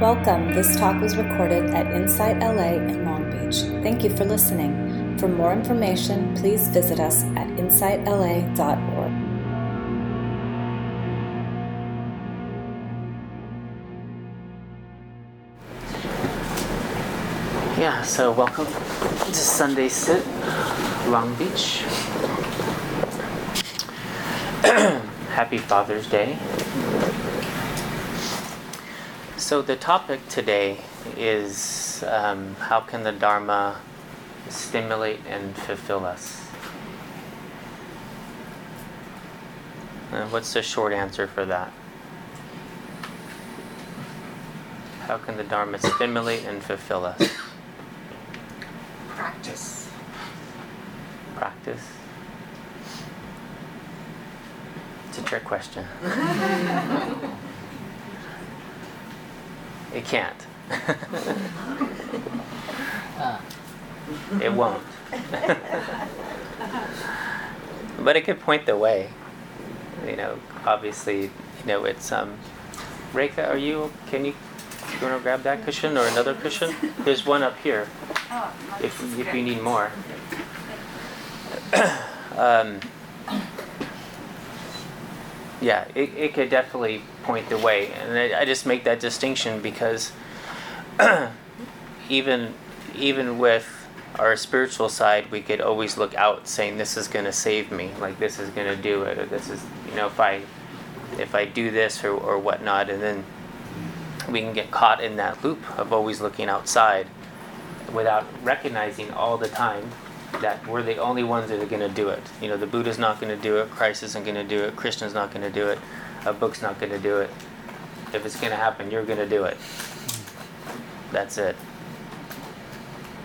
Welcome. This talk was recorded at Insight LA in Long Beach. Thank you for listening. For more information, please visit us at insightla.org. Yeah, so welcome to Sunday Sit, Long Beach. Happy Father's Day. So, the topic today is um, how can the Dharma stimulate and fulfill us? Uh, what's the short answer for that? How can the Dharma stimulate and fulfill us? Practice. Practice? It's a trick question. it can't. it won't. but it could point the way. You know, obviously, you know, it's um Rekha, are you can you you want to grab that cushion or another cushion? There's one up here. If, if you need more. um, yeah, it, it could definitely point the way. And I, I just make that distinction because even even with our spiritual side, we could always look out saying, this is going to save me, like this is going to do it, or this is, you know, if I if I do this or, or whatnot, and then we can get caught in that loop of always looking outside without recognizing all the time that we're the only ones that are going to do it. You know, the Buddha's not going to do it, Christ isn't going to do it, Krishna's not going to do it, a book's not going to do it. If it's going to happen, you're going to do it. That's it.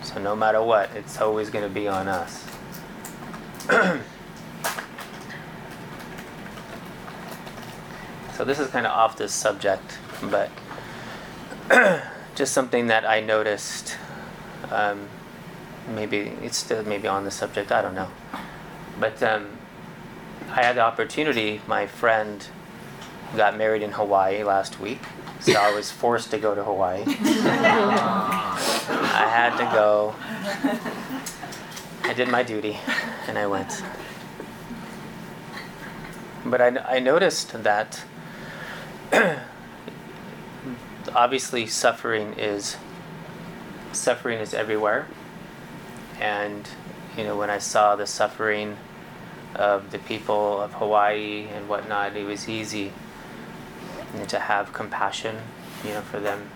So no matter what, it's always going to be on us. so this is kind of off this subject, but just something that I noticed. Um, maybe it's still maybe on the subject. I don't know, but um, I had the opportunity. My friend got married in Hawaii last week, so I was forced to go to Hawaii. I had to go. I did my duty, and I went. But I, I noticed that obviously suffering is suffering is everywhere and you know when i saw the suffering of the people of hawaii and whatnot it was easy to have compassion you know for them.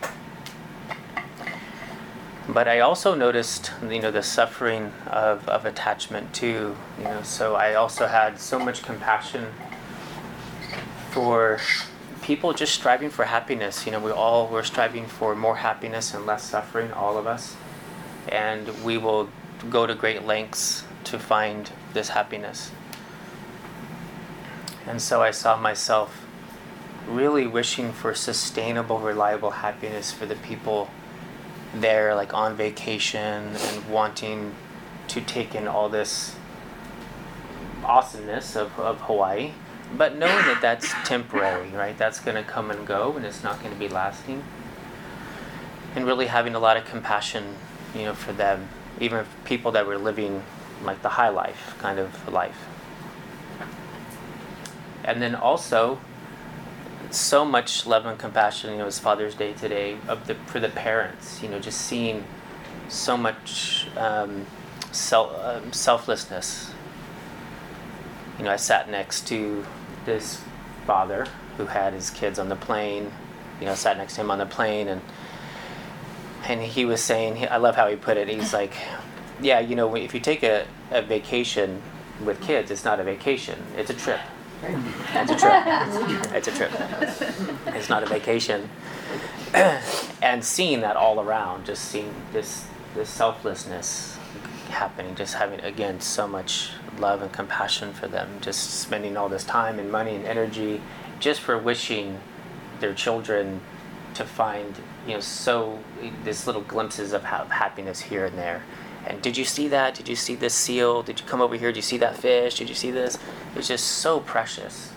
But i also noticed you know the suffering of, of attachment too you know. So i also had so much compassion for people just striving for happiness. You know, we all we're striving for more happiness and less suffering, all of us, and we will go to great lengths to find this happiness. And so I saw myself really wishing for sustainable, reliable happiness for the people there, like on vacation and wanting to take in all this awesomeness of, of Hawaii but knowing that that's temporary, right? That's going to come and go, and it's not going to be lasting. And really having a lot of compassion, you know, for them, even people that were living like the high life kind of life. And then also, so much love and compassion. You know, it's Father's Day today of the for the parents. You know, just seeing so much um, self, um, selflessness you know, I sat next to this father who had his kids on the plane. You know, sat next to him on the plane, and and he was saying, I love how he put it. He's like, yeah, you know, if you take a, a vacation with kids, it's not a vacation; it's a trip. It's a trip. It's a trip. It's not a vacation. and seeing that all around, just seeing this this selflessness happening, just having again so much love and compassion for them, just spending all this time and money and energy just for wishing their children to find, you know, so this little glimpses of happiness here and there. And did you see that? Did you see this seal? Did you come over here? Did you see that fish? Did you see this? It's just so precious.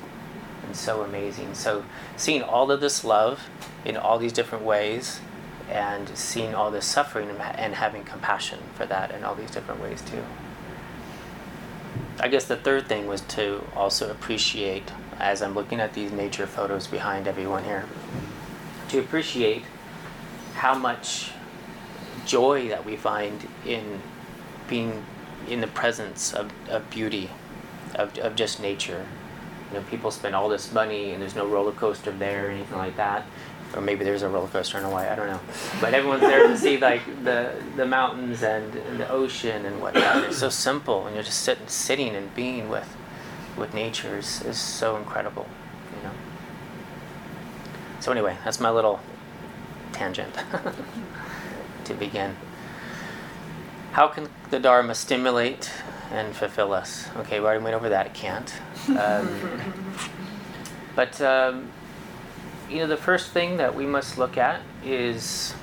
and so amazing. So seeing all of this love in all these different ways and seeing all this suffering and having compassion for that in all these different ways too. I guess the third thing was to also appreciate, as I'm looking at these nature photos behind everyone here, to appreciate how much joy that we find in being in the presence of, of beauty, of, of just nature. You know, people spend all this money and there's no roller coaster there or anything like that or maybe there's a roller coaster in Hawaii. I don't know, but everyone's there to see like the the mountains and, and the ocean and whatnot. It's so simple, and you're just sitting, sitting and being with with nature is, is so incredible, you know. So anyway, that's my little tangent to begin. How can the Dharma stimulate and fulfill us? Okay, we already went over that. It can't. Um, but um, you know, the first thing that we must look at is,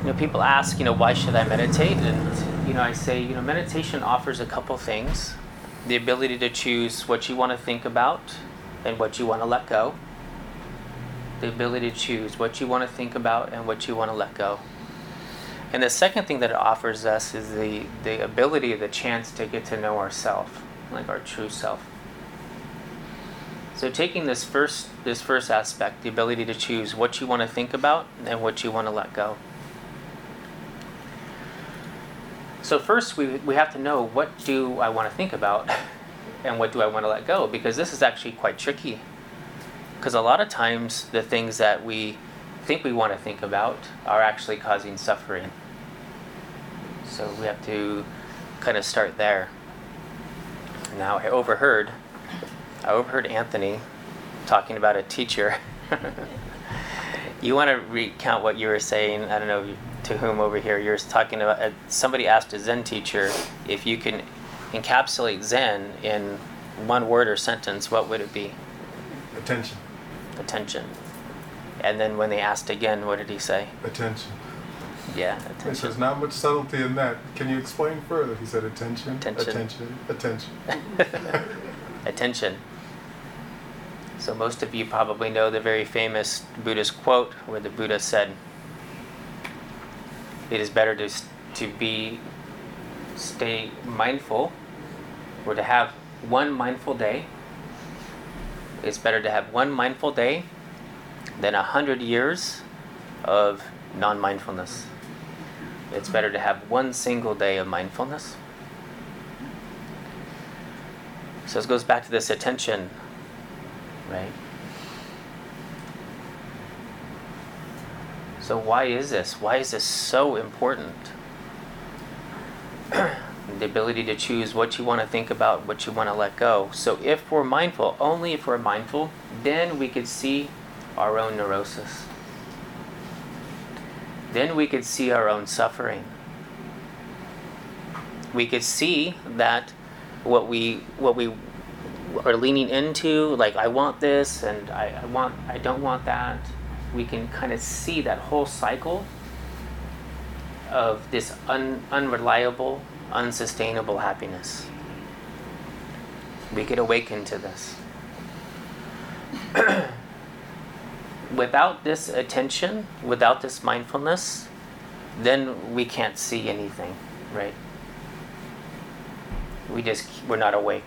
you know, people ask, you know, why should I meditate? And, you know, I say, you know, meditation offers a couple things the ability to choose what you want to think about and what you want to let go, the ability to choose what you want to think about and what you want to let go. And the second thing that it offers us is the, the ability, the chance to get to know ourselves, like our true self. So taking this first this first aspect, the ability to choose what you want to think about and what you want to let go. So first we, we have to know what do I want to think about and what do I want to let go because this is actually quite tricky. Because a lot of times the things that we think we want to think about are actually causing suffering. So we have to kind of start there. Now I overheard I overheard Anthony talking about a teacher. you want to recount what you were saying? I don't know to whom over here. You're talking about uh, somebody asked a Zen teacher if you can encapsulate Zen in one word or sentence. What would it be? Attention. Attention. And then when they asked again, what did he say? Attention. Yeah, attention. There's not much subtlety in that. Can you explain further? He said attention. Attention. Attention. Attention. attention. So most of you probably know the very famous Buddhist quote where the Buddha said, "It is better to to be stay mindful or to have one mindful day. It's better to have one mindful day than a hundred years of non-mindfulness. It's better to have one single day of mindfulness." So this goes back to this attention right? So, why is this? Why is this so important? The ability to choose what you want to think about, what you want to let go. So, if we're mindful, only if we're mindful, then we could see our own neurosis. Then we could see our own suffering. We could see that what we what we are leaning into like i want this and I, I want i don't want that we can kind of see that whole cycle of this un, unreliable unsustainable happiness. We get awakened to this. Without this attention without this mindfulness then we can't see anything right? We just we're not awake.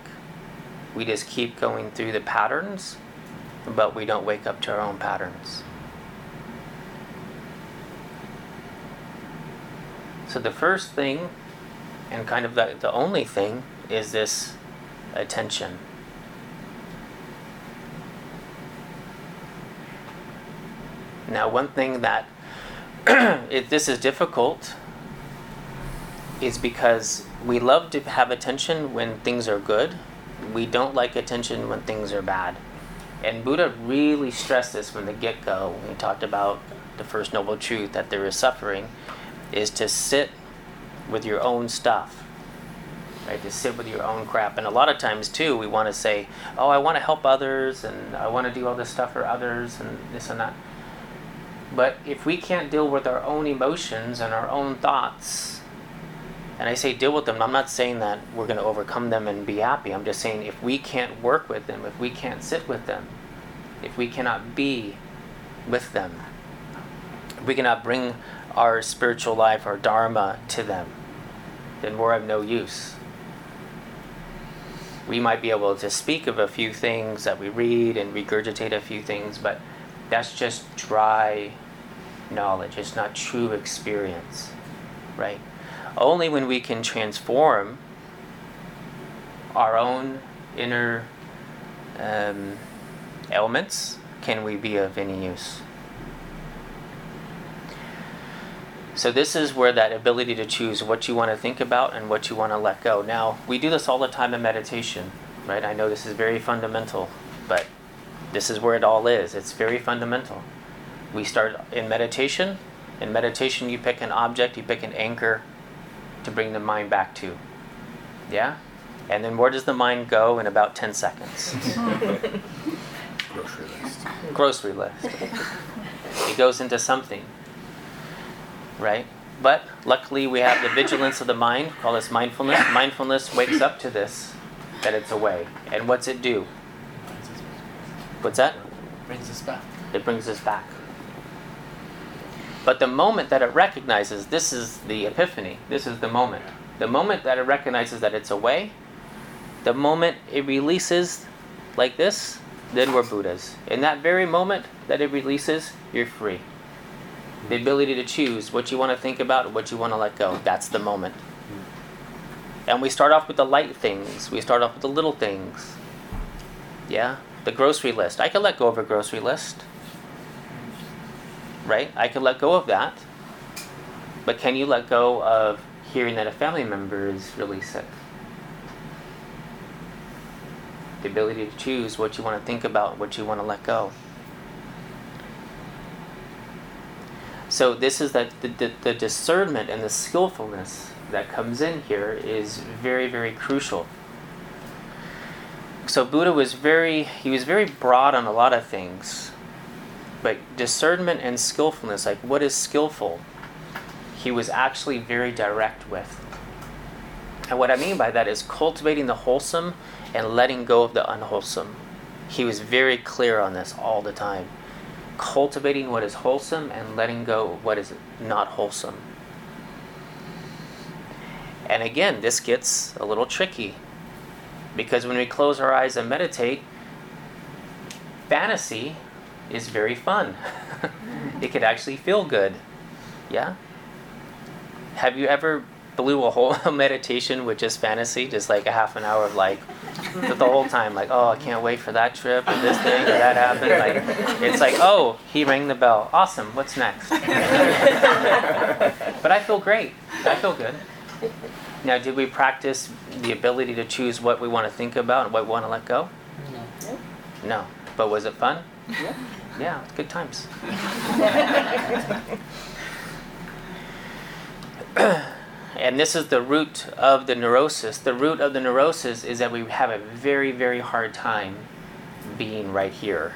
We just keep going through the patterns, but we don't wake up to our own patterns. So the first thing, and kind of the, the only thing, is this attention. Now, one thing that if this is difficult is because we love to have attention when things are good we don't like attention when things are bad. And Buddha really stressed this from the get go when he talked about the first noble truth that there is suffering, is to sit with your own stuff. Right, to sit with your own crap. And a lot of times too we want to say, Oh, I want to help others and I want to do all this stuff for others and this and that. But if we can't deal with our own emotions and our own thoughts, And I say deal with them. I'm not saying that we're going to overcome them and be happy. I'm just saying if we can't work with them, if we can't sit with them, if we cannot be with them, if we cannot bring our spiritual life, our dharma to them, then we're of no use. We might be able to speak of a few things that we read and regurgitate a few things, but that's just dry knowledge. It's not true experience, right? Only when we can transform our own inner um, elements can we be of any use. So, this is where that ability to choose what you want to think about and what you want to let go. Now, we do this all the time in meditation, right? I know this is very fundamental, but this is where it all is. It's very fundamental. We start in meditation. In meditation, you pick an object, you pick an anchor to bring the mind back to. Yeah? And then where does the mind go in about 10 seconds? Grocery list. Grocery list. It goes into something right? But luckily, we have the vigilance of the mind, call this mindfulness. Mindfulness wakes up to this, that it's away. And what's it do? What's that? Brings us back. It brings us back. But the moment that it recognizes this is the epiphany, this is the moment. The moment that it recognizes that it's away, the moment it releases like this, then we're Buddhas. In that very moment that it releases, you're free the ability to choose what you want to think about what you want to let go. That's the moment. And we start off with the light things, we start off with the little things. Yeah? The grocery list. I can let go of a grocery list. Right? I can let go of that. But can you let go of hearing that a family member is really sick? The ability to choose what you want to think about, what you want to let go. So this is that the, the, the discernment and the skillfulness that comes in here is very, very crucial. So Buddha was very he was very broad on a lot of things. But discernment and skillfulness, like what is skillful, he was actually very direct with. And what I mean by that is cultivating the wholesome and letting go of the unwholesome. He was very clear on this all the time cultivating what is wholesome and letting go what is not wholesome. And again, this gets a little tricky because when we close our eyes and meditate, fantasy is very fun. it could actually feel good. Yeah? Have you ever blew a whole meditation with just fantasy, just like a half an hour of like the whole time, like, oh, I can't wait for that trip or this thing or that happened. Like, it's like, oh, he rang the bell. Awesome. What's next? but I feel great. I feel good. Now, did we practice the ability to choose what we want to think about and what we want to let go? No. No. But was it fun? Yeah. Yeah, good times. and this is the root of the neurosis. The root of the neurosis is that we have a very, very hard time being right here.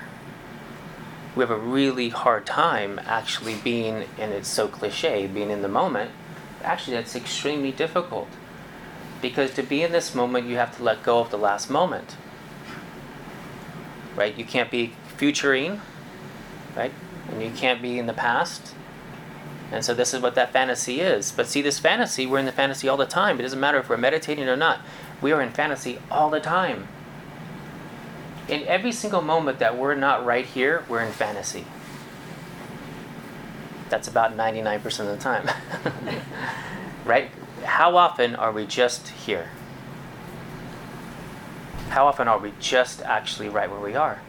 We have a really hard time actually being, and it's so cliche, being in the moment. Actually, that's extremely difficult. Because to be in this moment, you have to let go of the last moment. Right? You can't be futuring, right? And you can't be in the past and so this is what that fantasy is. But see, this fantasy, we're in the fantasy all the time. It doesn't matter if we're meditating or not. We are in fantasy all the time. In every single moment that we're not right here, we're in fantasy. That's about 99% of the time. right? How often are we just here? How often are we just actually right where we are?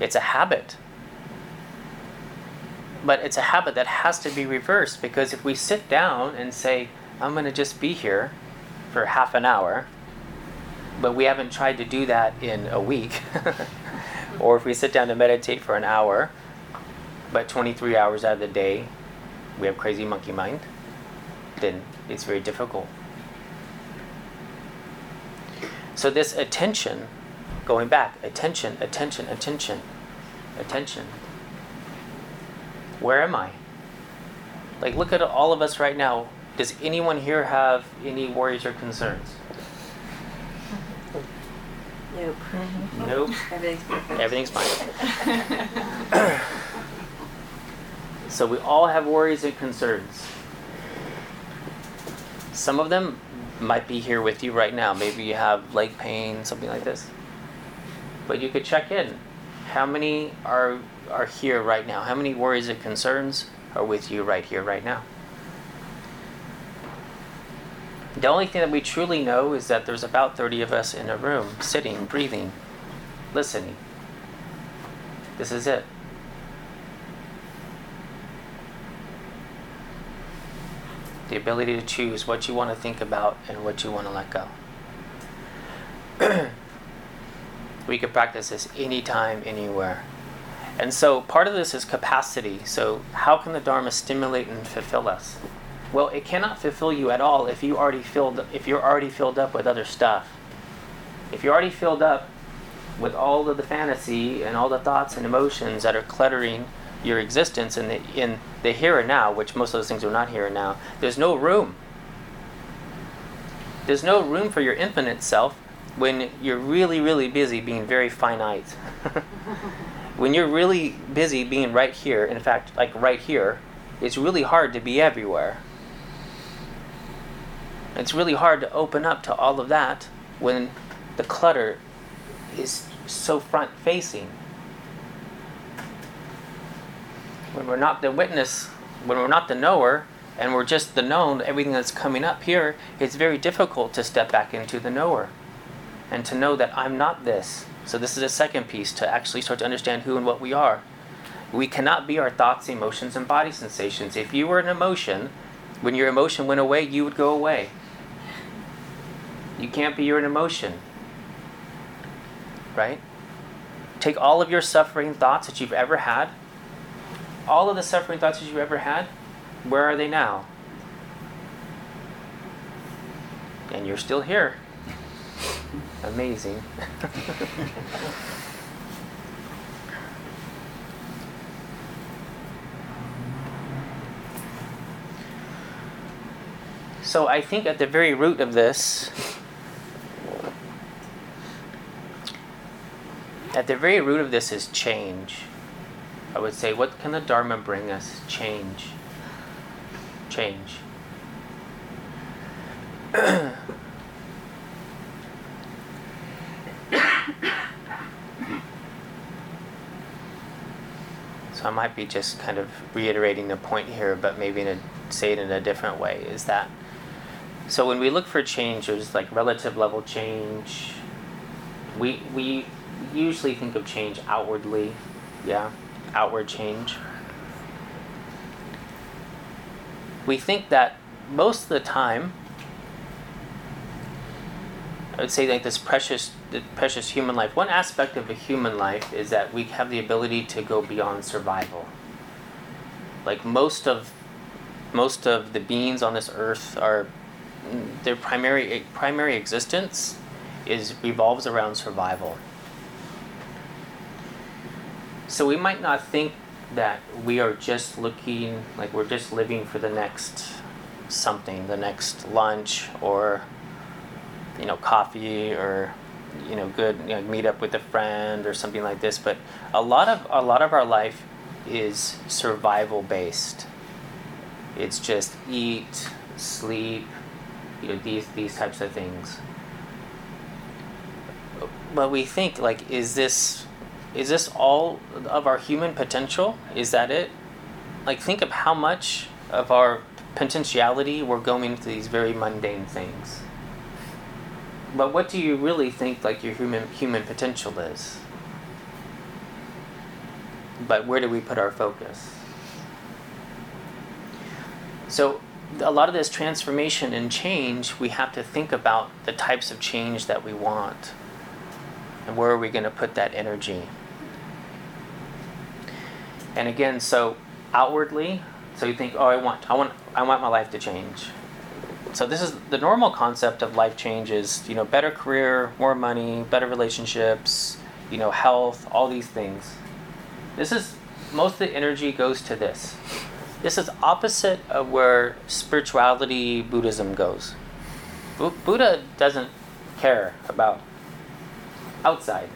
It's a habit but it's a habit that has to be reversed because if we sit down and say, I'm going to just be here for half an hour, but we haven't tried to do that in a week, or if we sit down to meditate for an hour, but 23 hours out of the day we have crazy monkey mind, then it's very difficult. So, this attention, going back, attention, attention, attention, attention where am I? Like, look at all of us right now. Does anyone here have any worries or concerns? Nope. Nope. Everything's perfect. Everything's fine. so we all have worries and concerns. Some of them might be here with you right now. Maybe you have leg pain, something like this. But you could check in. How many are are here right now? How many worries and concerns are with you right here, right now? The only thing that we truly know is that there's about 30 of us in a room, sitting, breathing, listening. This is it. The ability to choose what you want to think about and what you want to let go. we could practice this anytime, anywhere. And so part of this is capacity. So, how can the Dharma stimulate and fulfill us? Well, it cannot fulfill you at all if you already filled if you're already filled up with other stuff. If you're already filled up with all of the fantasy and all the thoughts and emotions that are cluttering your existence in the in the here and now, which most of those things are not here and now, there's no room. There's no room for your infinite self when you're really, really busy being very finite. when you're really busy being right here, in fact, like right here, it's really hard to be everywhere. It's really hard to open up to all of that when the clutter is so front facing. When we're not the witness, when we're not the knower, and we're just the known, everything that's coming up here, it's very difficult to step back into the knower and to know that I'm not this. So, this is a second piece to actually start to understand who and what we are. We cannot be our thoughts, emotions, and body sensations. If you were an emotion, when your emotion went away, you would go away. You can't be your emotion. Right? Take all of your suffering thoughts that you've ever had, all of the suffering thoughts that you've ever had, where are they now? And you're still here. Amazing. so I think at the very root of this, at the very root of this is change. I would say, what can the Dharma bring us? Change. Change. so I might be just kind of reiterating the point here, but maybe in a, say it in a different way. Is that so? When we look for change, there's like relative level change. We we usually think of change outwardly, yeah, outward change. We think that most of the time, I would say like this precious, the precious human life. One aspect of a human life is that we have the ability to go beyond survival. Like most of, most of the beings on this earth are, their primary primary existence is revolves around survival. So we might not think that we are just looking like we're just living for the next something, the next lunch or you know coffee or you know good you know, meet up with a friend or something like this. But a lot of a lot of our life is survival based. It's just eat, sleep, you know these these types of things. But we think like is this is this all of our human potential? Is that it? Like, think of how much of our potentiality we're going into these very mundane things. But what do you really think like your human human potential is? But where do we put our focus? So a lot of this transformation and change, we have to think about the types of change that we want. And where are we going to put that energy? And again, so outwardly, so you think, oh, I want, I want, I want my life to change. So this is the normal concept of life change is, you know, better career, more money, better relationships, you know, health, all these things. This is most of the energy goes to this. This is opposite of where spirituality Buddhism goes. Bu- Buddha doesn't care about outside.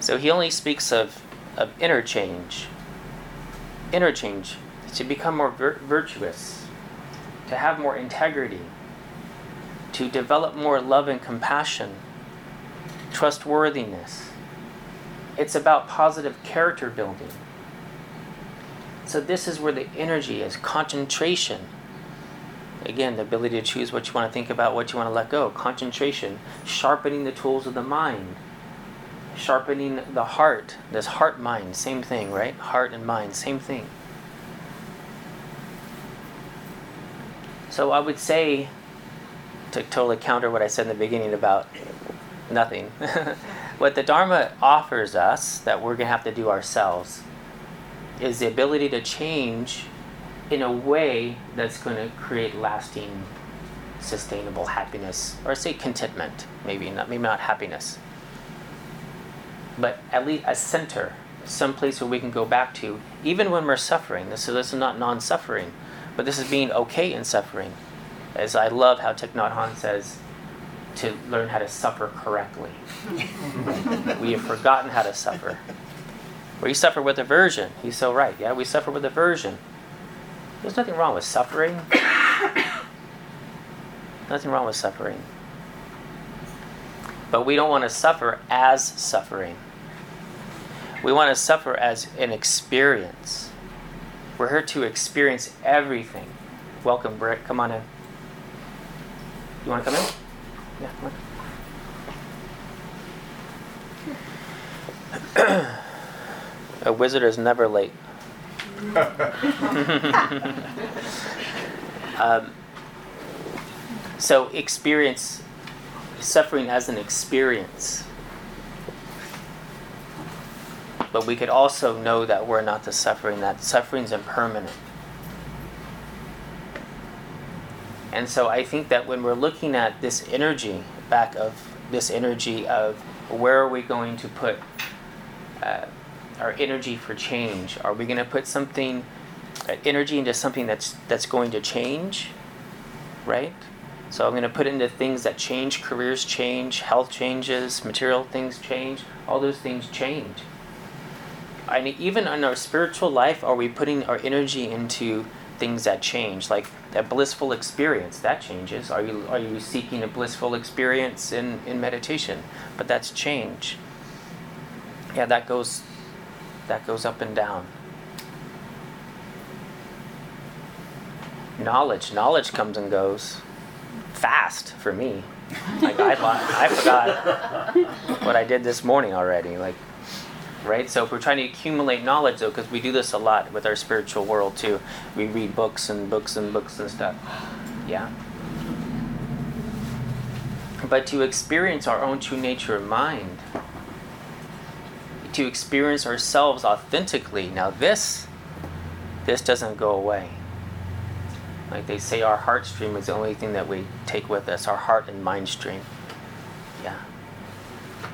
So he only speaks of, of interchange. Interchange, to become more vir- virtuous, to have more integrity, to develop more love and compassion, trustworthiness. It's about positive character building. So, this is where the energy is concentration. Again, the ability to choose what you want to think about, what you want to let go. Concentration, sharpening the tools of the mind, sharpening the heart. This heart mind, same thing, right? Heart and mind, same thing. So, I would say, to totally counter what I said in the beginning about nothing, what the Dharma offers us that we're going to have to do ourselves is the ability to change in a way that's going to create lasting sustainable happiness or say contentment maybe not maybe not happiness but at least a center some place where we can go back to even when we're suffering. This, this is not non-suffering but this is being okay in suffering as i love how Thich Nhat Hanh says to learn how to suffer correctly we have forgotten how to suffer we suffer with aversion. He's so right. Yeah, we suffer with aversion. There's nothing wrong with suffering. nothing wrong with suffering. But we don't want to suffer as suffering. We want to suffer as an experience. We're here to experience everything. Welcome, Brick. Come on in. You want to come in? Yeah, come on. A wizard is never late. um, so experience suffering as an experience. But we could also know that we're not the suffering, that suffering's impermanent. And so I think that when we're looking at this energy, back of this energy of where are we going to put uh, our energy for change? Are we going to put something, uh, energy into something that's that's going to change, right? So I'm going to put into things that change, careers change, health changes, material things change. All those things change. Mean, even in our spiritual life, are we putting our energy into things that change, like a blissful experience that changes? Are you are you seeking a blissful experience in in meditation? But that's change. Yeah, that goes that goes up and down. Knowledge, knowledge comes and goes fast for me. Like I, I forgot what I did this morning already. Like, right? So if we're trying to accumulate knowledge, though, because we do this a lot with our spiritual world too, we read books and books and books and stuff. Yeah. But to experience our own true nature of mind, to experience ourselves authentically. Now this this doesn't go away. Like they say our heart stream is the only thing that we take with us, our heart and mind stream. Yeah.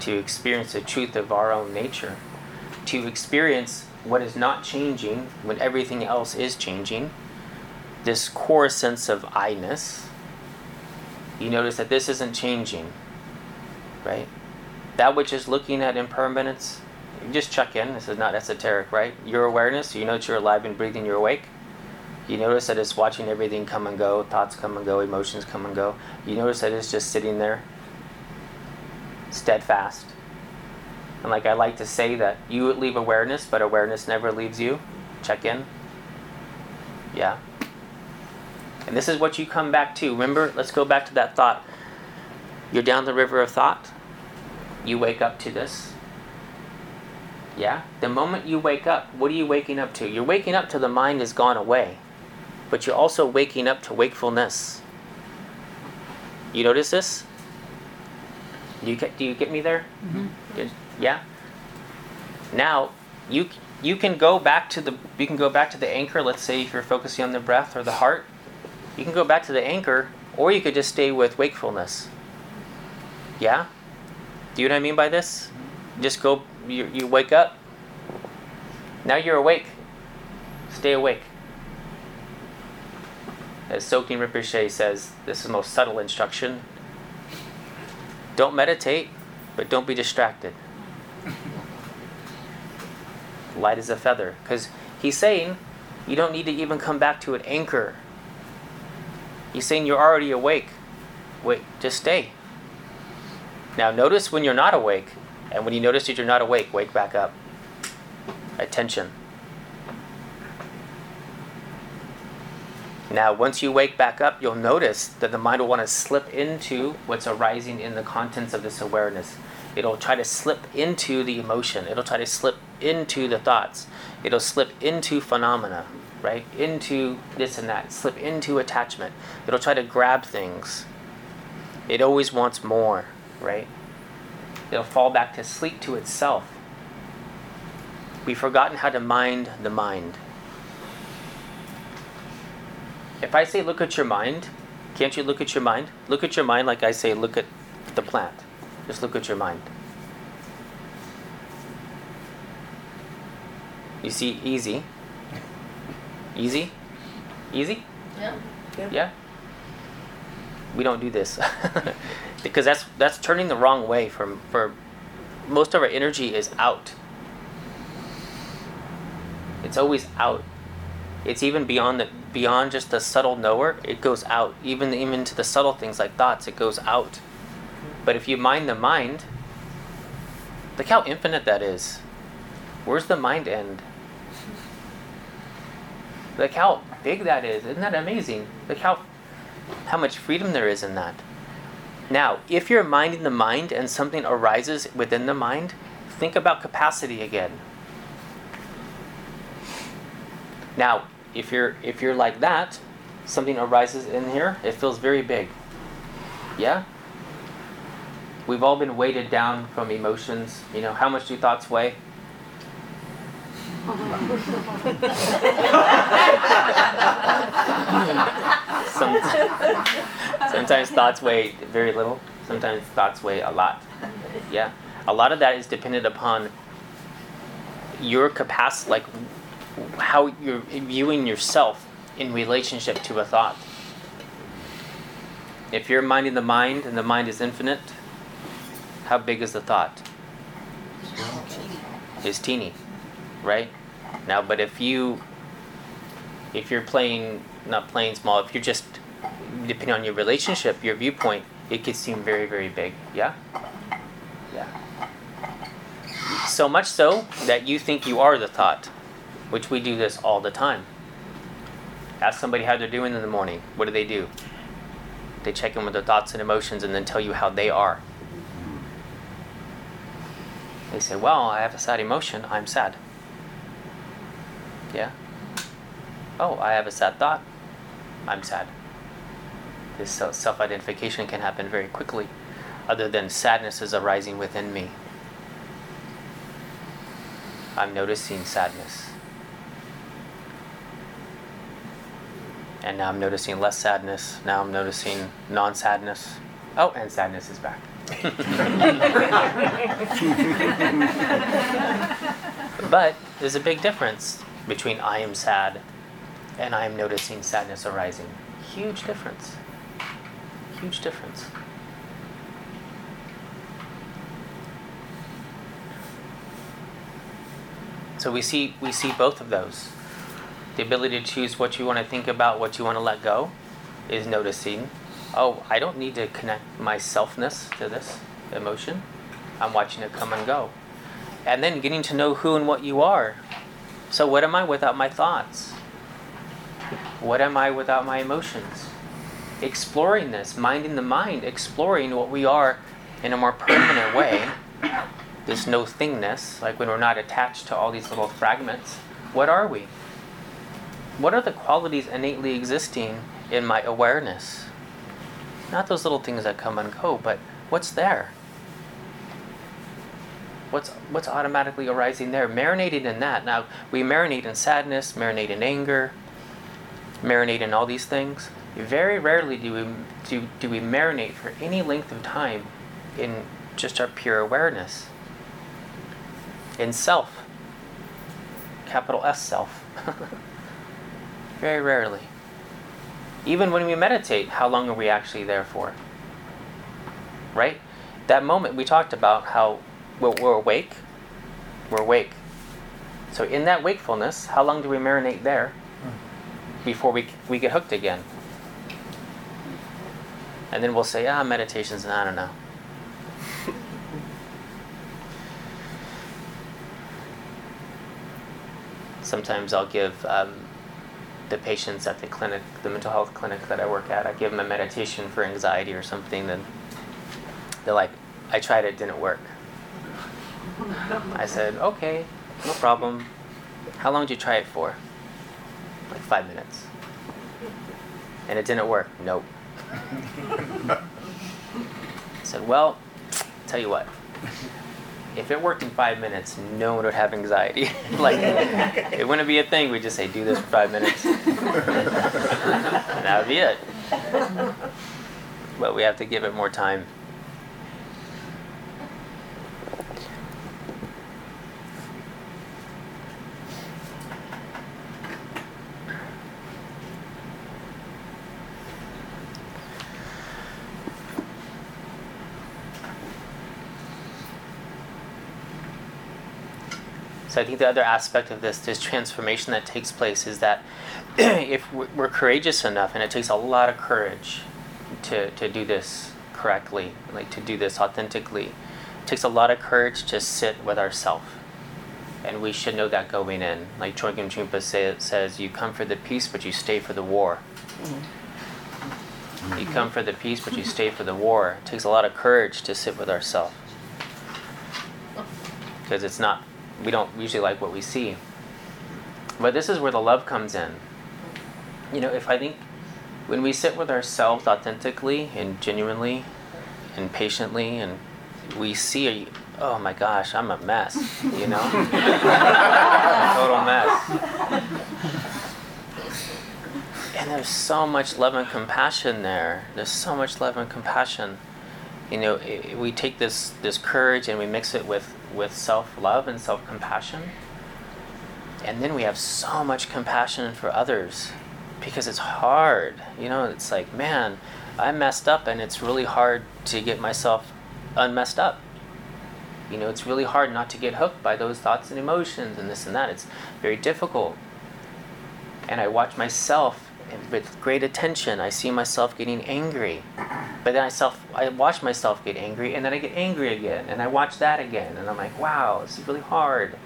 To experience the truth of our own nature. To experience what is not changing when everything else is changing. This core sense of I-ness. You notice that this isn't changing. Right? That which is looking at impermanence just check in. This is not esoteric, right? Your awareness, you that you're alive and breathing, you're awake. You notice that it's watching everything come and go, thoughts come and go, emotions come and go. You notice that it's just sitting there, steadfast. And like I like to say that you leave awareness, but awareness never leaves you. Check in. Yeah. And this is what you come back to. Remember, let's go back to that thought. You're down the river of thought. You wake up to this yeah? The moment you wake up, what are you waking up to? You're waking up to the mind has gone away, but you're also waking up to wakefulness. You notice this? Do you get, do you get me there? Mm-hmm. Yeah? Now, you you can go back to the you can go back to the anchor, let's say if you're focusing on the breath or the heart. You can go back to the anchor or you could just stay with wakefulness. Yeah? Do you know what I mean by this? Just go you, you wake up. Now you're awake. Stay awake. As Soking Rinpoche says, this is the most subtle instruction. Don't meditate, but don't be distracted. Light as a feather. Because he's saying you don't need to even come back to an anchor. He's saying you're already awake. Wait, just stay. Now, notice when you're not awake, and when you notice that you're not awake, wake back up. Attention. Now, once you wake back up, you'll notice that the mind will want to slip into what's arising in the contents of this awareness. It'll try to slip into the emotion. It'll try to slip into the thoughts. It'll slip into phenomena, right? Into this and that. Slip into attachment. It'll try to grab things. It always wants more, right? It'll fall back to sleep to itself. We've forgotten how to mind the mind. If I say look at your mind, can't you look at your mind? Look at your mind like I say look at the plant. Just look at your mind. You see, easy. Easy? Easy? Yeah. Yeah? yeah? We don't do this. because that's that's turning the wrong way from for most of our energy is out. It's always out. It's even beyond the beyond just the subtle knower, it goes out. Even even to the subtle things like thoughts, it goes out. But if you mind the mind, look how infinite that is. Where's the mind end? Look how big that is. Isn't that amazing? Look how how much freedom there is in that. Now, if you're minding the mind and something arises within the mind, think about capacity again. Now, if you're if you're like that, something arises in here, it feels very big. Yeah? We've all been weighted down from emotions. You know, how much do thoughts weigh? Some, sometimes thoughts weigh very little. Sometimes thoughts weigh a lot. Yeah, a lot of that is dependent upon your capacity, like how you're viewing yourself in relationship to a thought. If you're minding the mind and the mind is infinite, how big is the thought? Is teeny, right? Now, but if you if you're playing not playing small, if you're just depending on your relationship, your viewpoint, it could seem very, very big. Yeah? Yeah. So much so that you think you are the thought, which we do this all the time. Ask somebody how they're doing in the morning. What do they do? They check in with their thoughts and emotions and then tell you how they are. They say, Well, I have a sad emotion. I'm sad. Yeah? Oh, I have a sad thought. I'm sad. This self identification can happen very quickly, other than sadness is arising within me. I'm noticing sadness. And now I'm noticing less sadness. Now I'm noticing non sadness. Oh, and sadness is back. but there's a big difference between I am sad and I am noticing sadness arising. Huge difference. Huge difference. So we see we see both of those. The ability to choose what you want to think about, what you want to let go, is noticing, oh, I don't need to connect my selfness to this emotion. I'm watching it come and go. And then getting to know who and what you are. So what am I without my thoughts? What am I without my emotions? Exploring this, minding the mind, exploring what we are in a more permanent way. This no thingness, like when we're not attached to all these little fragments. What are we? What are the qualities innately existing in my awareness? Not those little things that come and go, but what's there? What's what's automatically arising there? Marinating in that. Now we marinate in sadness, marinate in anger, marinate in all these things. Very rarely do we do, do we marinate for any length of time in just our pure awareness. In self. Capital S self. Very rarely. Even when we meditate, how long are we actually there for? Right? That moment we talked about how we're, we're awake. We're awake. So in that wakefulness, how long do we marinate there before we, we get hooked again? And then we'll say, ah, meditation's, I don't know. Sometimes I'll give um, the patients at the clinic, the mental health clinic that I work at, I give them a meditation for anxiety or something, then they're like, I tried it, didn't work. I said, okay, no problem. How long did you try it for? Like five minutes. And it didn't work. Nope. I said, well, tell you what. If it worked in five minutes, no one would have anxiety. like, it wouldn't be a thing. We'd just say, do this for five minutes. and that would be it. But we have to give it more time. So I think the other aspect of this, this transformation that takes place, is that if we're courageous enough, and it takes a lot of courage to, to do this correctly, like to do this authentically, it takes a lot of courage to sit with ourselves. And we should know that going in. Like Chogyam Trungpa say, says, you come for the peace, but you stay for the war. Mm-hmm. You come for the peace, but you stay for the war. It takes a lot of courage to sit with ourselves. Because it's not we don't usually like what we see. But this is where the love comes in. You know, if I think when we sit with ourselves authentically and genuinely and patiently and we see oh my gosh, I'm a mess, you know? total mess. And there's so much love and compassion there. There's so much love and compassion. You know, it, we take this this courage and we mix it with with self love and self compassion. And then we have so much compassion for others because it's hard. You know, it's like, man, I messed up and it's really hard to get myself unmessed up. You know, it's really hard not to get hooked by those thoughts and emotions and this and that. It's very difficult. And I watch myself with great attention. I see myself getting angry. But then I self I watch myself get angry and then I get angry again and I watch that again and I'm like, wow, this is really hard.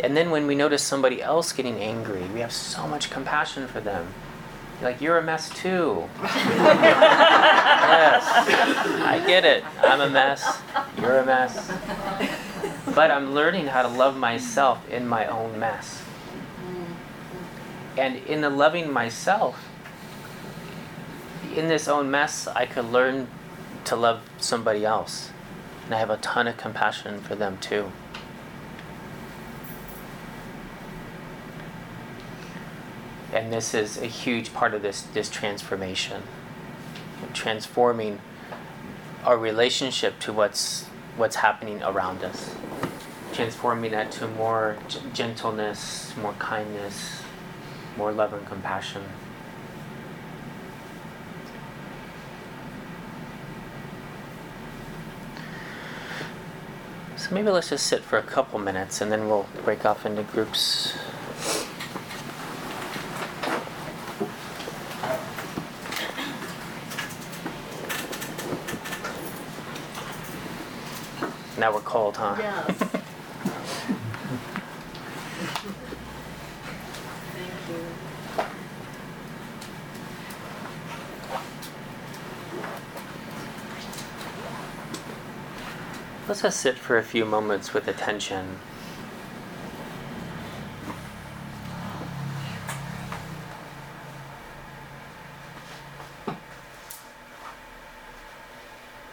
And then when we notice somebody else getting angry, we have so much compassion for them. Like, you're a mess too. yes, I get it. I'm a mess. You're a mess. But I'm learning how to love myself in my own mess. And in the loving myself, in this own mess, I could learn to love somebody else. And I have a ton of compassion for them too. And this is a huge part of this, this transformation. Transforming our relationship to what's, what's happening around us. Transforming that to more g- gentleness, more kindness, more love and compassion. So maybe let's just sit for a couple minutes and then we'll break off into groups. Now we're cold, huh? Yes. Let's just sit for a few moments with attention.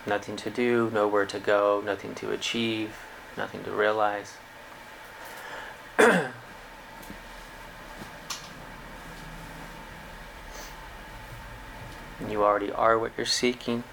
Nothing to do, nowhere to go, nothing to achieve, nothing to realize. And you already are what you're seeking.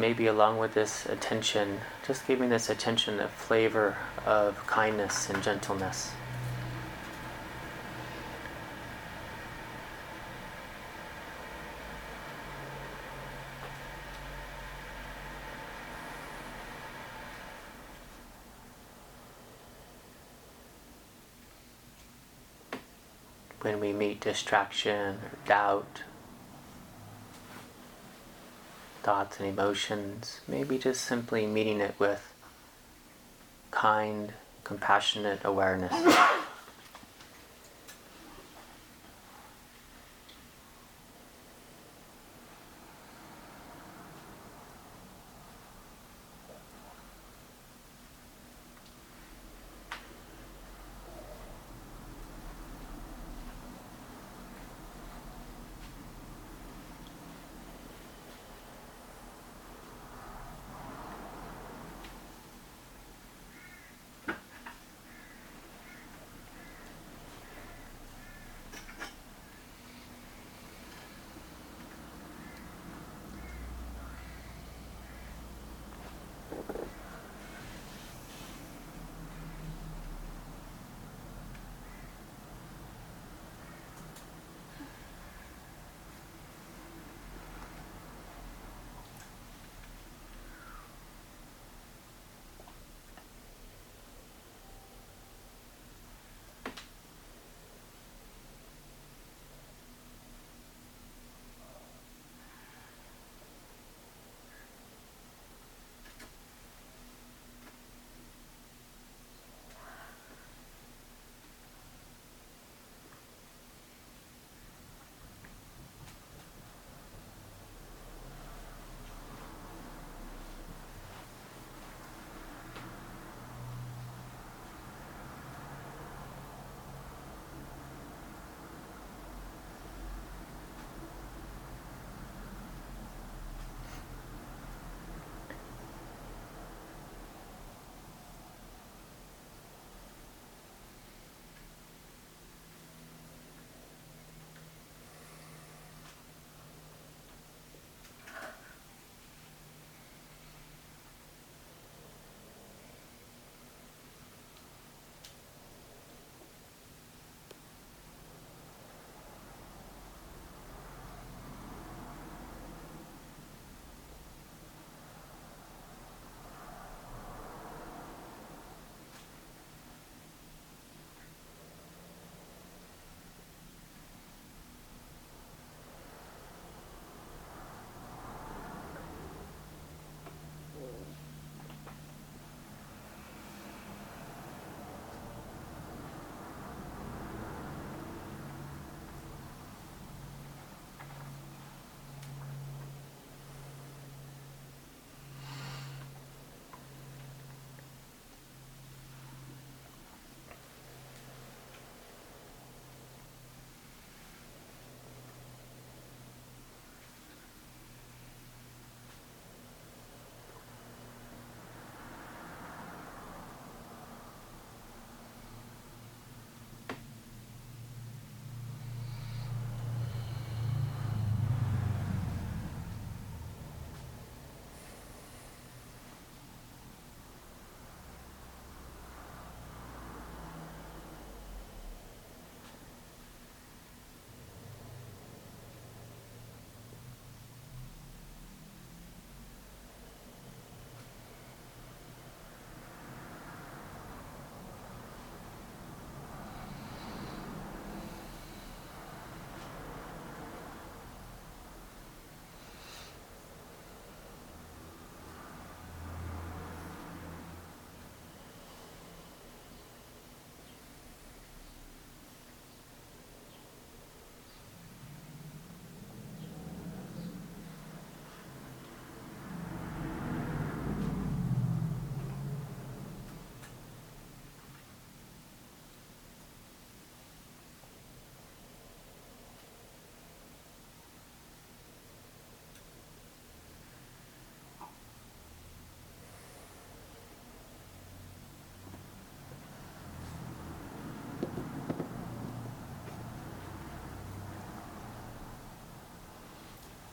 Maybe along with this attention, just giving this attention a flavor of kindness and gentleness. when we meet distraction or doubt, thoughts and emotions, maybe just simply meeting it with kind, compassionate awareness.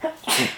Yeah.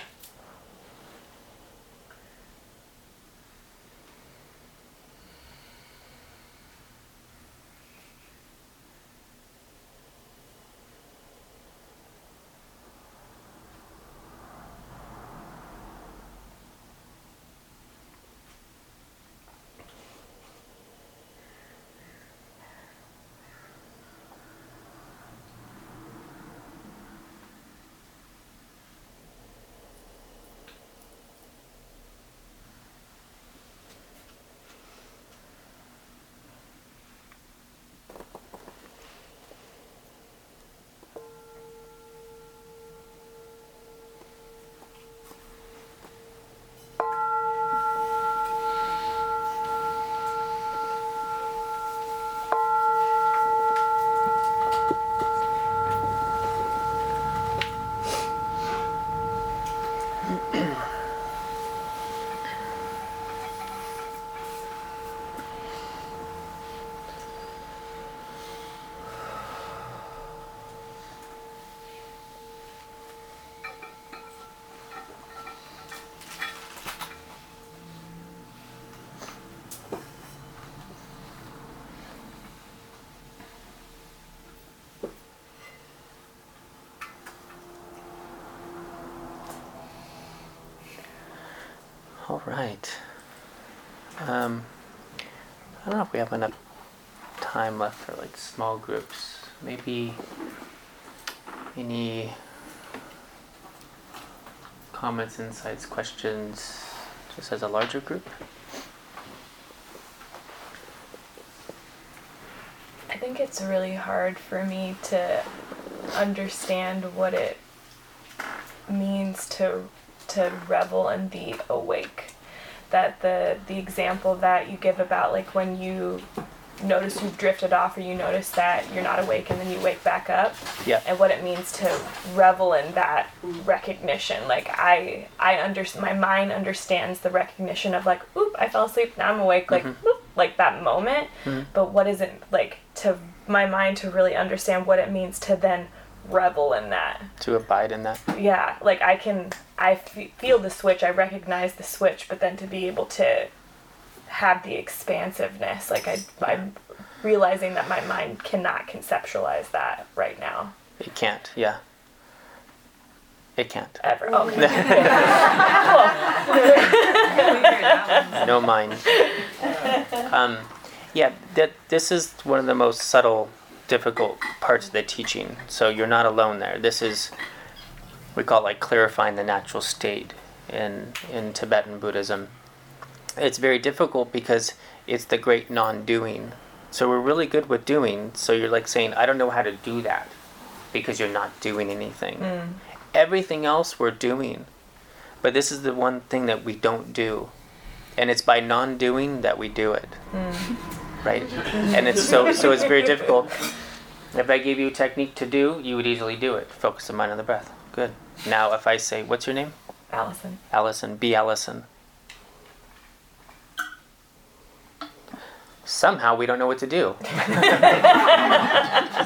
All right. Um, I don't know if we have enough time left for like small groups. Maybe any comments, insights, questions, just as a larger group? I think it's really hard for me to understand what it means to to revel and be awake. That the the example that you give about like when you notice you've drifted off or you notice that you're not awake and then you wake back up Yeah. and what it means to revel in that recognition. Like i i under my mind understands the recognition of like oop i fell asleep now i'm awake like mm-hmm. oop, like that moment. Mm-hmm. But what is it like to my mind to really understand what it means to then revel in that To abide in that? yeah like i can i f- feel the switch i recognize the switch but then to be able to have the expansiveness like I, i'm realizing that my mind cannot conceptualize that right now It can't, yeah. It can't. ever okay no mind. Um, yeah, that this is one of the most subtle, difficult parts of the teaching. So you're not alone there. This is we call it like clarifying the natural state in in Tibetan Buddhism. It's very difficult because it's the great non-doing. So we're really good with doing. So you're like saying, I don't know how to do that because you're not doing anything. Mm. Everything else we're doing. But this is the one thing that we don't do. And it's by non doing that we do it. Mm. Right? And it's so so it's very difficult. If I gave you a technique to do, you would easily do it. Focus the mind on the breath. Good. Now if I say what's your name? allison Allison. Be Allison. Somehow we don't know what to do.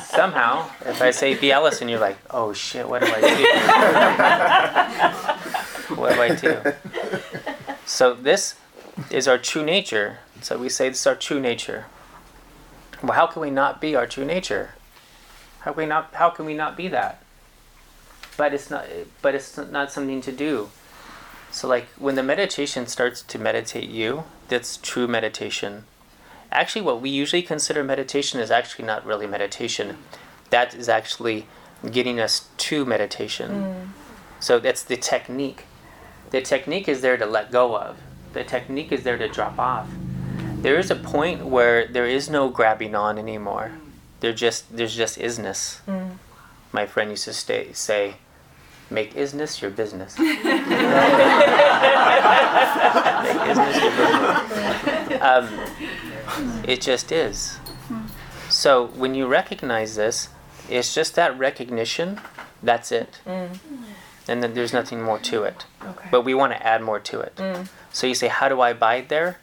Somehow, if I say be Allison, you're like, oh shit, what do I do? what do I do? So this is our true nature. So we say this is our true nature. Well, how can we not be our true nature? How can we not? How can we not be that? But it's not. But it's not something to do. So, like when the meditation starts to meditate you, that's true meditation. Actually, what we usually consider meditation is actually not really meditation. That is actually getting us to meditation. Mm. So, that's the technique. The technique is there to let go of, the technique is there to drop off. There is a point where there is no grabbing on anymore. There just there's just isness. Hmm. My friend used to stay, say, "Make isness your business." Make isness your business. Um, it just is. So when you recognize this, it's just that recognition. That's it. Hmm. And then there's nothing more to it. okay But we want to add more to it. Hmm. So you say, How do I abide there?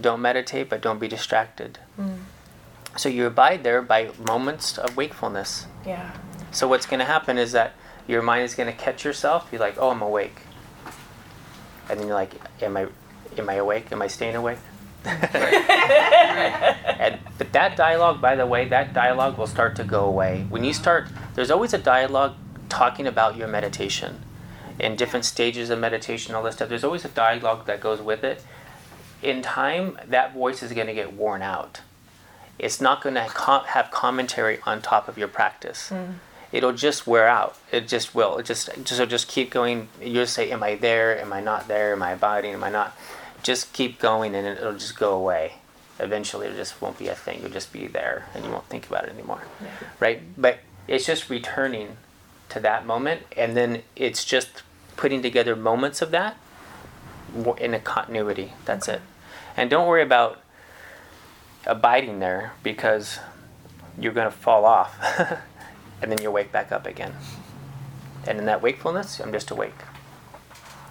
Don't meditate, but don't be distracted. Mm. So you abide there by moments of wakefulness. yeah So what's going to happen is that your mind is going to catch yourself. You're like, Oh, I'm awake. And then you're like, Am I, am I awake? Am I staying awake? and but that dialogue, by the way, that dialogue will start to go away. When you start, there's always a dialogue talking about your meditation in different stages of meditation, all this stuff. There's always a dialogue that goes with it. In time, that voice is going to get worn out. It's not going to com- have commentary on top of your practice. Mm. It'll just wear out. It just will. It just just so just keep going. You'll say, "Am I there? Am I not there? Am I abiding? Am I not?" Just keep going, and it'll just go away. Eventually, it just won't be a thing. You'll just be there, and you won't think about it anymore, right? But it's just returning to that moment, and then it's just putting together moments of that in a continuity. That's it. And don't worry about abiding there because you're going to fall off and then you'll wake back up again. And in that wakefulness, I'm just awake.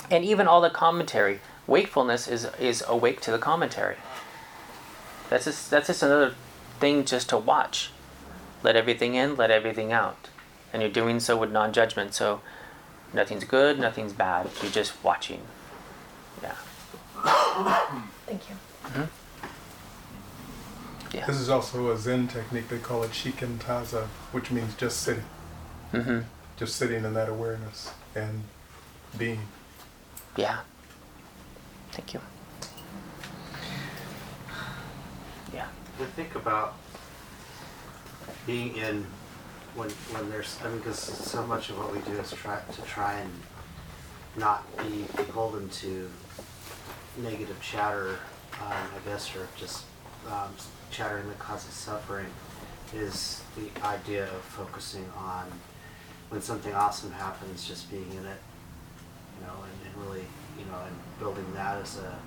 And even all the commentary, wakefulness is, is awake to the commentary. That's just, that's just another thing just to watch. Let everything in, let everything out. And you're doing so with non judgment. So nothing's good, nothing's bad. You're just watching. Yeah. thank you Yeah. This is also a Zen technique. They call it Shikantaza, which means just sitting. Mm-hmm. Just sitting in that awareness and being. Yeah. Thank you. Yeah. I think about being in when when there's I mean because so much of what we do is try to try and not be beholden to negative chatter, um, I guess, or just um, chattering that causes suffering. Is the idea of focusing on when something awesome happens, just being in it, you know, and, and really, you know, and building that as a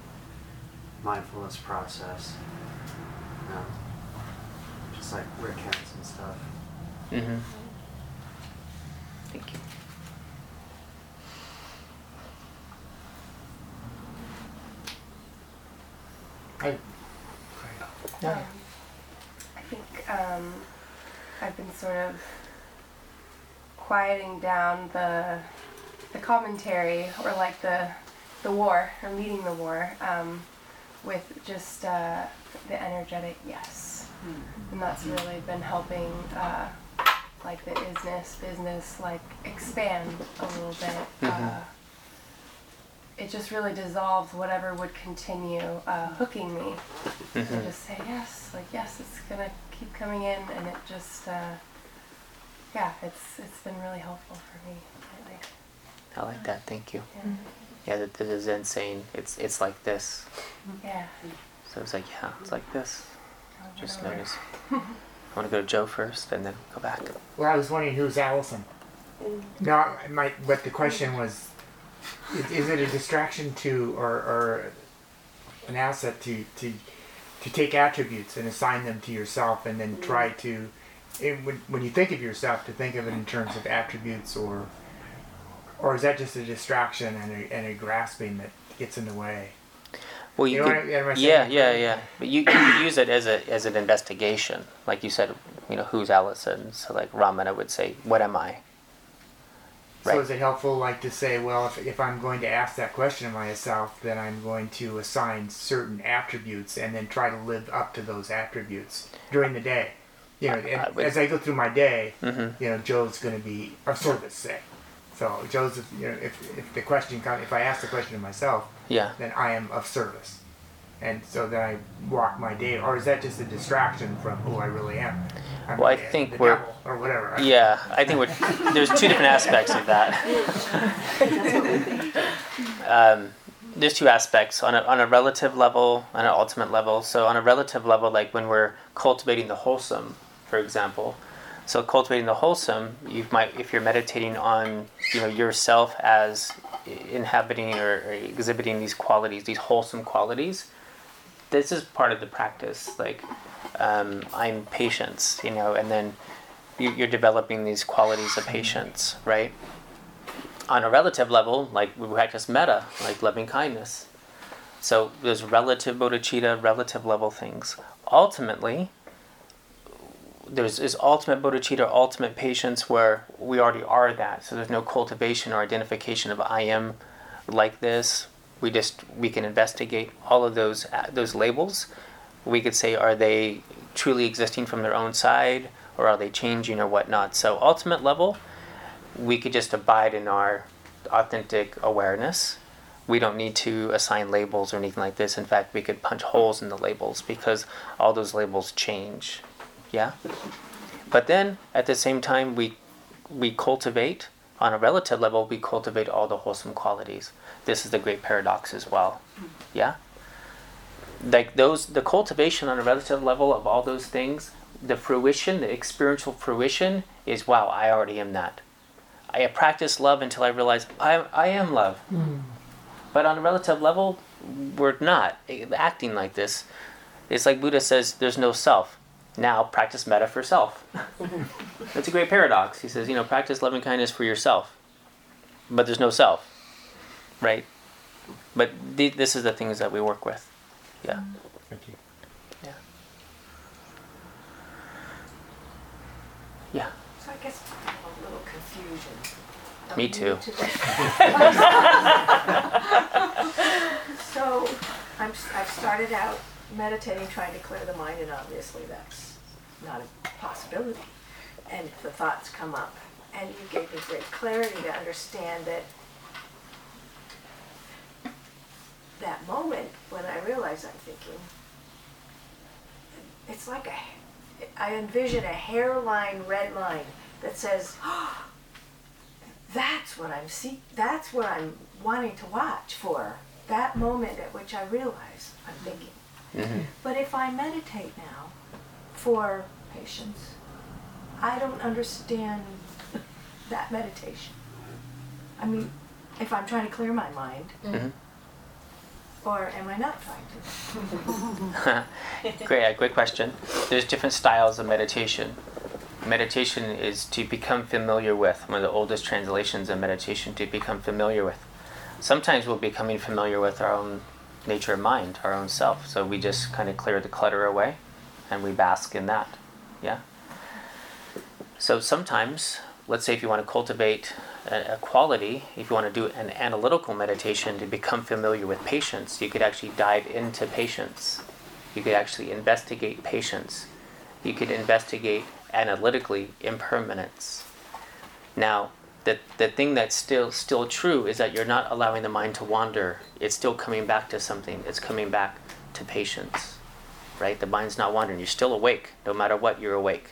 mindfulness process. You know, just like Rick has and stuff. Mm-hmm. Thank you. I, Yeah. Um, I think um, I've been sort of quieting down the the commentary or like the the war or leading the war um, with just uh, the energetic yes, and that's really been helping uh, like the isness business like expand a little bit. Uh, Mhm. It just really dissolves whatever would continue uh, hooking me to Mhm. just say yes, like yes, it's gonna keep coming in, and it just, uh, yeah, it's it's been really helpful for me lately. I like that. Thank you. Yeah, Yeah, the, the Zen saying it's it's like this. yeah. So it's like yeah, it's like this. or Just whatever. notice. I want to go to Joe first, and then go back. well, I was wondering who's Allison. No, I might. But the question was, is, is it a distraction to or, or an asset to to to take attributes and assign them to yourself, and then try mm-hmm. to, it, when when you think of yourself, to think of it in terms of attributes, or or is that just a distraction and a, and a grasping that gets in the way? Well, you, You know could, what I- I yeah, yeah, yeah. But you, you could use it as a as an investigation, like you said. You know, who's Allison? So like Ramana would say, "What am I?" So is it helpful, like, to say, well, if, if I'm going to ask that question of myself, then I'm going to assign certain attributes and then try to live up to those attributes during the day? You know, I and would- as I go through my day, Mm-hmm. you know, Joe's going to be of service, say. So Joe's, you know, if, if the question comes, if I ask the question of myself, Yeah. then I am of service. And so then I walk my day, or is that just a distraction from who I really am? I'm Well, I think the we're- devil, or whatever. Yeah, I think we're, there's two different aspects of that. Um, there's two aspects on a, on a relative level and an ultimate level. So on a relative level, like when we're cultivating the wholesome, for example. So cultivating the wholesome, you might if you're meditating on you know yourself as inhabiting or, or exhibiting these qualities, these wholesome qualities. This is part of the practice. Like um, I'm patience, you know, and then you, you're developing these qualities of patience, right? On a relative level, like we practice metta, like loving kindness. So there's relative bodhicitta, relative level things. Ultimately, there's is ultimate bodhicitta, ultimate patience, where we already are that. So there's no cultivation or identification of I am like this. We just we can investigate all of those uh, those labels. We could say are they truly existing from their own side, or are they changing or whatnot. So ultimate level, we could just abide in our authentic awareness. We don't need to assign labels or anything like this. In fact, we could punch holes in the labels because all those labels change. Yeah? But then at the same time we we cultivate on a relative level we cultivate all the wholesome qualities. This is the great paradox as well. Yeah? Like those the cultivation on a relative level of all those things, the fruition, the experiential fruition is wow, I already am that. I practice love until I realize I, I am love. Hmm. But on a relative level, we're not acting like this. It's like Buddha says, there's no self. Now practice metta for self. That's a great paradox. He says, you know, practice loving kindness for yourself, but there's no self, right? But th- this is the things that we work with. Yeah. Thank you. Yeah. Yeah. So I guess I have a little confusion. Me too. new to this. so I'm, I've started out meditating, trying to clear the mind, and obviously that's not a possibility. And the thoughts come up, and you gave me great clarity to understand that that moment when I realize I'm thinking, it's like a, I envision a hairline red line that says, oh, that's what I'm see, that's what I'm wanting to watch for. That moment at which I realize I'm thinking. Mm-hmm. But if I meditate now for patience, I don't understand that meditation. I mean, if I'm trying to clear my mind, Mhm. Or am I not trying to? great, great question. There's different styles of meditation. Meditation is to become familiar with. One of the oldest translations of meditation to become familiar with. Sometimes we're becoming familiar with our own nature of mind, our own self. So we just kind of clear the clutter away, and we bask in that. Yeah. So sometimes, let's say if you want to cultivate a, quality, if you want to do an analytical meditation to become familiar with patience, you could actually dive into patience. You could actually investigate patience. You could investigate analytically impermanence. Now, the, the thing that's still still true is that you're not allowing the mind to wander. It's still coming back to something. It's coming back to patience. Right? The mind's not wandering. You're still awake. No matter what, you're awake.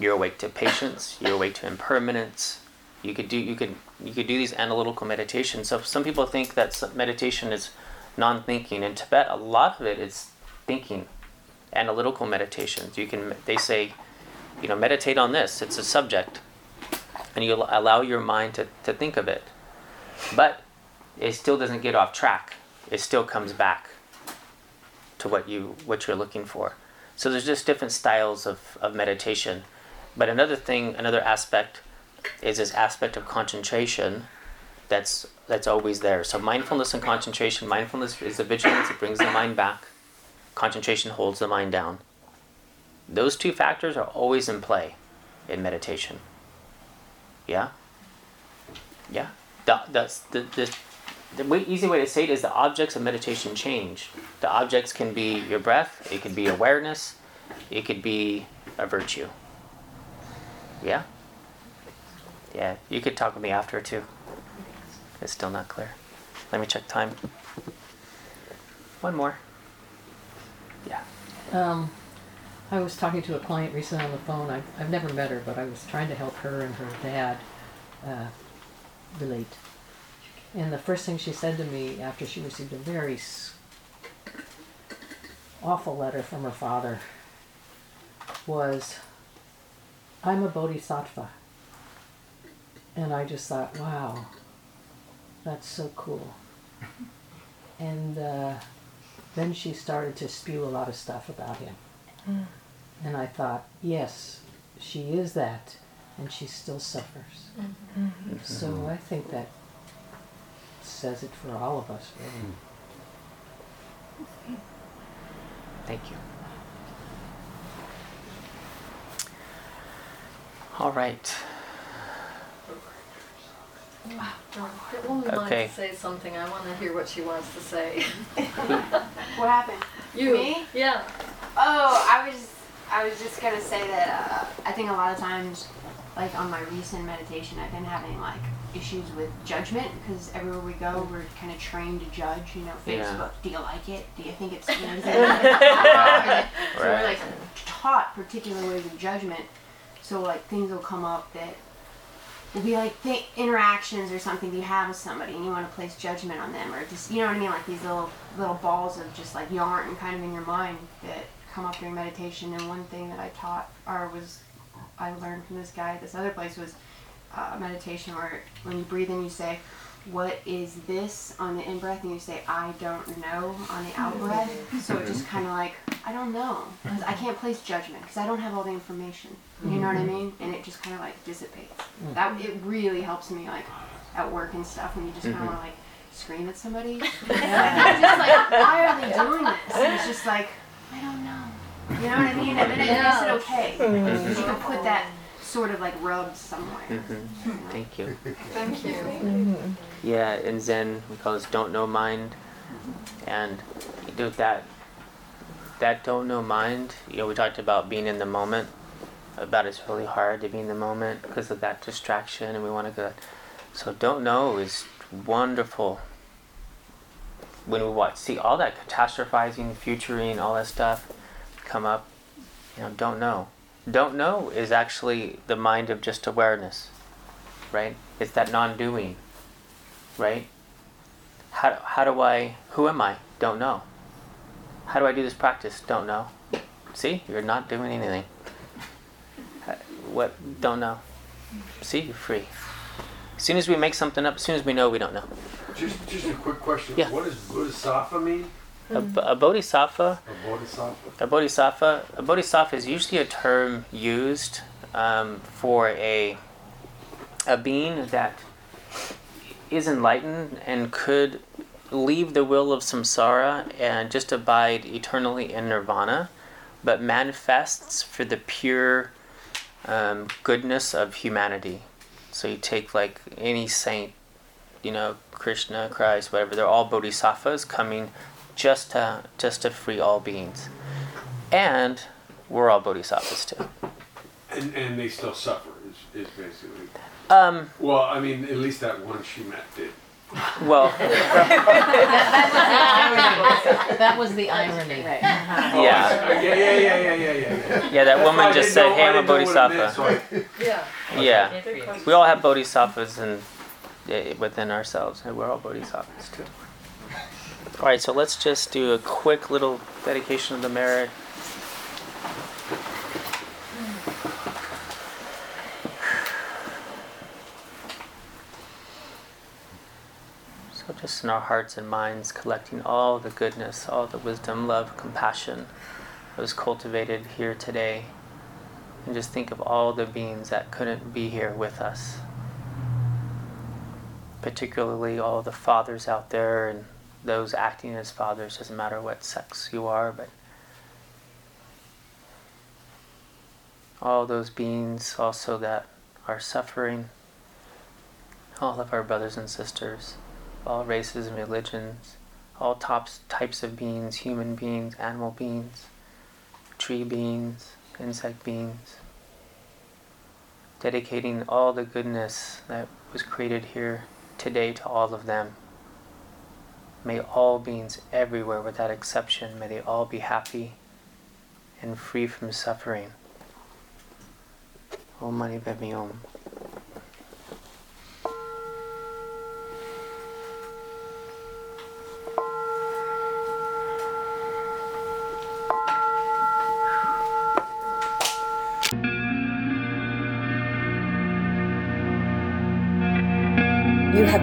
You're awake to patience, you're awake to impermanence. You could do you could you could do these analytical meditations. So some people think that meditation is non-thinking. In Tibet, a lot of it is thinking, analytical meditations. You can they say, you know, meditate on this. It's a subject, and you allow your mind to, to think of it, but it still doesn't get off track. It still comes back to what you what you're looking for. So there's just different styles of, of meditation. But another thing, another aspect is this aspect of concentration that's that's always there. So mindfulness and concentration, mindfulness is the vigilance, it brings the mind back. Concentration holds the mind down. Those two factors are always in play in meditation. Yeah? Yeah. The, that's the, the, the way, easy way to say it is the objects of meditation change. The objects can be your breath, it could be awareness, it could be a virtue. Yeah? Yeah, you could talk with me after too. It's still not clear. Let me check time. One more. Yeah. Um, I was talking to a client recently on the phone. I've, I've never met her, but I was trying to help her and her dad uh, relate. And the first thing she said to me after she received a very awful letter from her father was, I'm a bodhisattva. And I just thought, wow, that's so cool. And uh, then she started to spew a lot of stuff about him. Mm. And I thought, yes, she is that, and she still suffers. Mm-hmm. So mm-hmm. I think that says it for all of us, really. Mm. Thank you. All right. That woman Okay. wants to say something. I want to hear what she wants to say. What happened? You? Me? Yeah. Oh, I was I was just gonna say that uh, I think a lot of times, like on my recent meditation, I've been having like issues with judgment because everywhere we go, we're kind of trained to judge. You know, Yeah. Facebook. Do you like it? Do you think it's? You know, is it- so we're Right. like taught particular ways of judgment. So like things will come up that be like th- interactions or something you have with somebody and you want to place judgment on them or just you know what I mean? Like these little little balls of just like yarn kind of in your mind that come up during meditation. And one thing that I taught or was I learned from this guy at this other place was uh, meditation where when you breathe in you say what is this on the in breath and you say I don't know on the out breath so it just kind of like I don't know. I can't place judgment because I don't have all the information you know what I mean? And it just kind of like dissipates. That it really helps me like at work and stuff when you just kind of Mhm. want to like scream at somebody. It's just like why are they doing this? And it's just like I don't know. You know what I mean? And then it makes it okay. Because you can put that sort of like rub somewhere. Hmm Thank you. Thank you. Yeah, in Zen we call this don't know mind, and you do that. That don't know mind. You know, we talked about being in the moment. About it's really hard to be in the moment because of that distraction, and we want to go. So don't know is wonderful. when we watch, see all that catastrophizing, futuring, all that stuff come up, you know, don't know. Don't know is actually the mind of just awareness, right? It's that non doing, right? How, how do I, who am I? Don't know. How do I do this practice? Don't know. See, you're not doing anything. What? Don't know. See, you're free. As soon as we make something up, as soon as we know, we don't know. Just, just a quick question. Yeah. What does bodhisattva mean? A, a bodhisattva. A bodhisattva. A bodhisattva. A bodhisattva is usually a term used um, for a a being that is enlightened and could leave the will of samsara and just abide eternally in nirvana, but manifests for the pure um, goodness of humanity. So you take like any saint, you know, Krishna, Christ, whatever. They're all bodhisattvas coming just to just to free all beings, and we're all bodhisattvas too. And, and they still suffer, is, is basically. Um, well, I mean, at least that one she met did. Well, that was the irony. Yeah. Oh, yeah, yeah, yeah, yeah, yeah, yeah. yeah. Yeah, that That's woman why I just didn't said, know- "Hey, I I'm a didn't know what it meant, bodhisattva." so I- Yeah, we all have bodhisattvas in, eh, within ourselves, and we're all bodhisattvas too. All right, so let's just do a quick little dedication of the merit. So, just in our hearts and minds, collecting all the goodness, all the wisdom, love, compassion that was cultivated here today. And just think of all the beings that couldn't be here with us. Particularly all the fathers out there and those acting as fathers, doesn't matter what sex you are, but all those beings also that are suffering, all of our brothers and sisters, all races and religions, all tops, types of beings, human beings, animal beings, tree beings, insect beings, dedicating all the goodness that was created here today to all of them. May all beings everywhere, without exception, may they all be happy and free from suffering. Om Mani Padme Hum.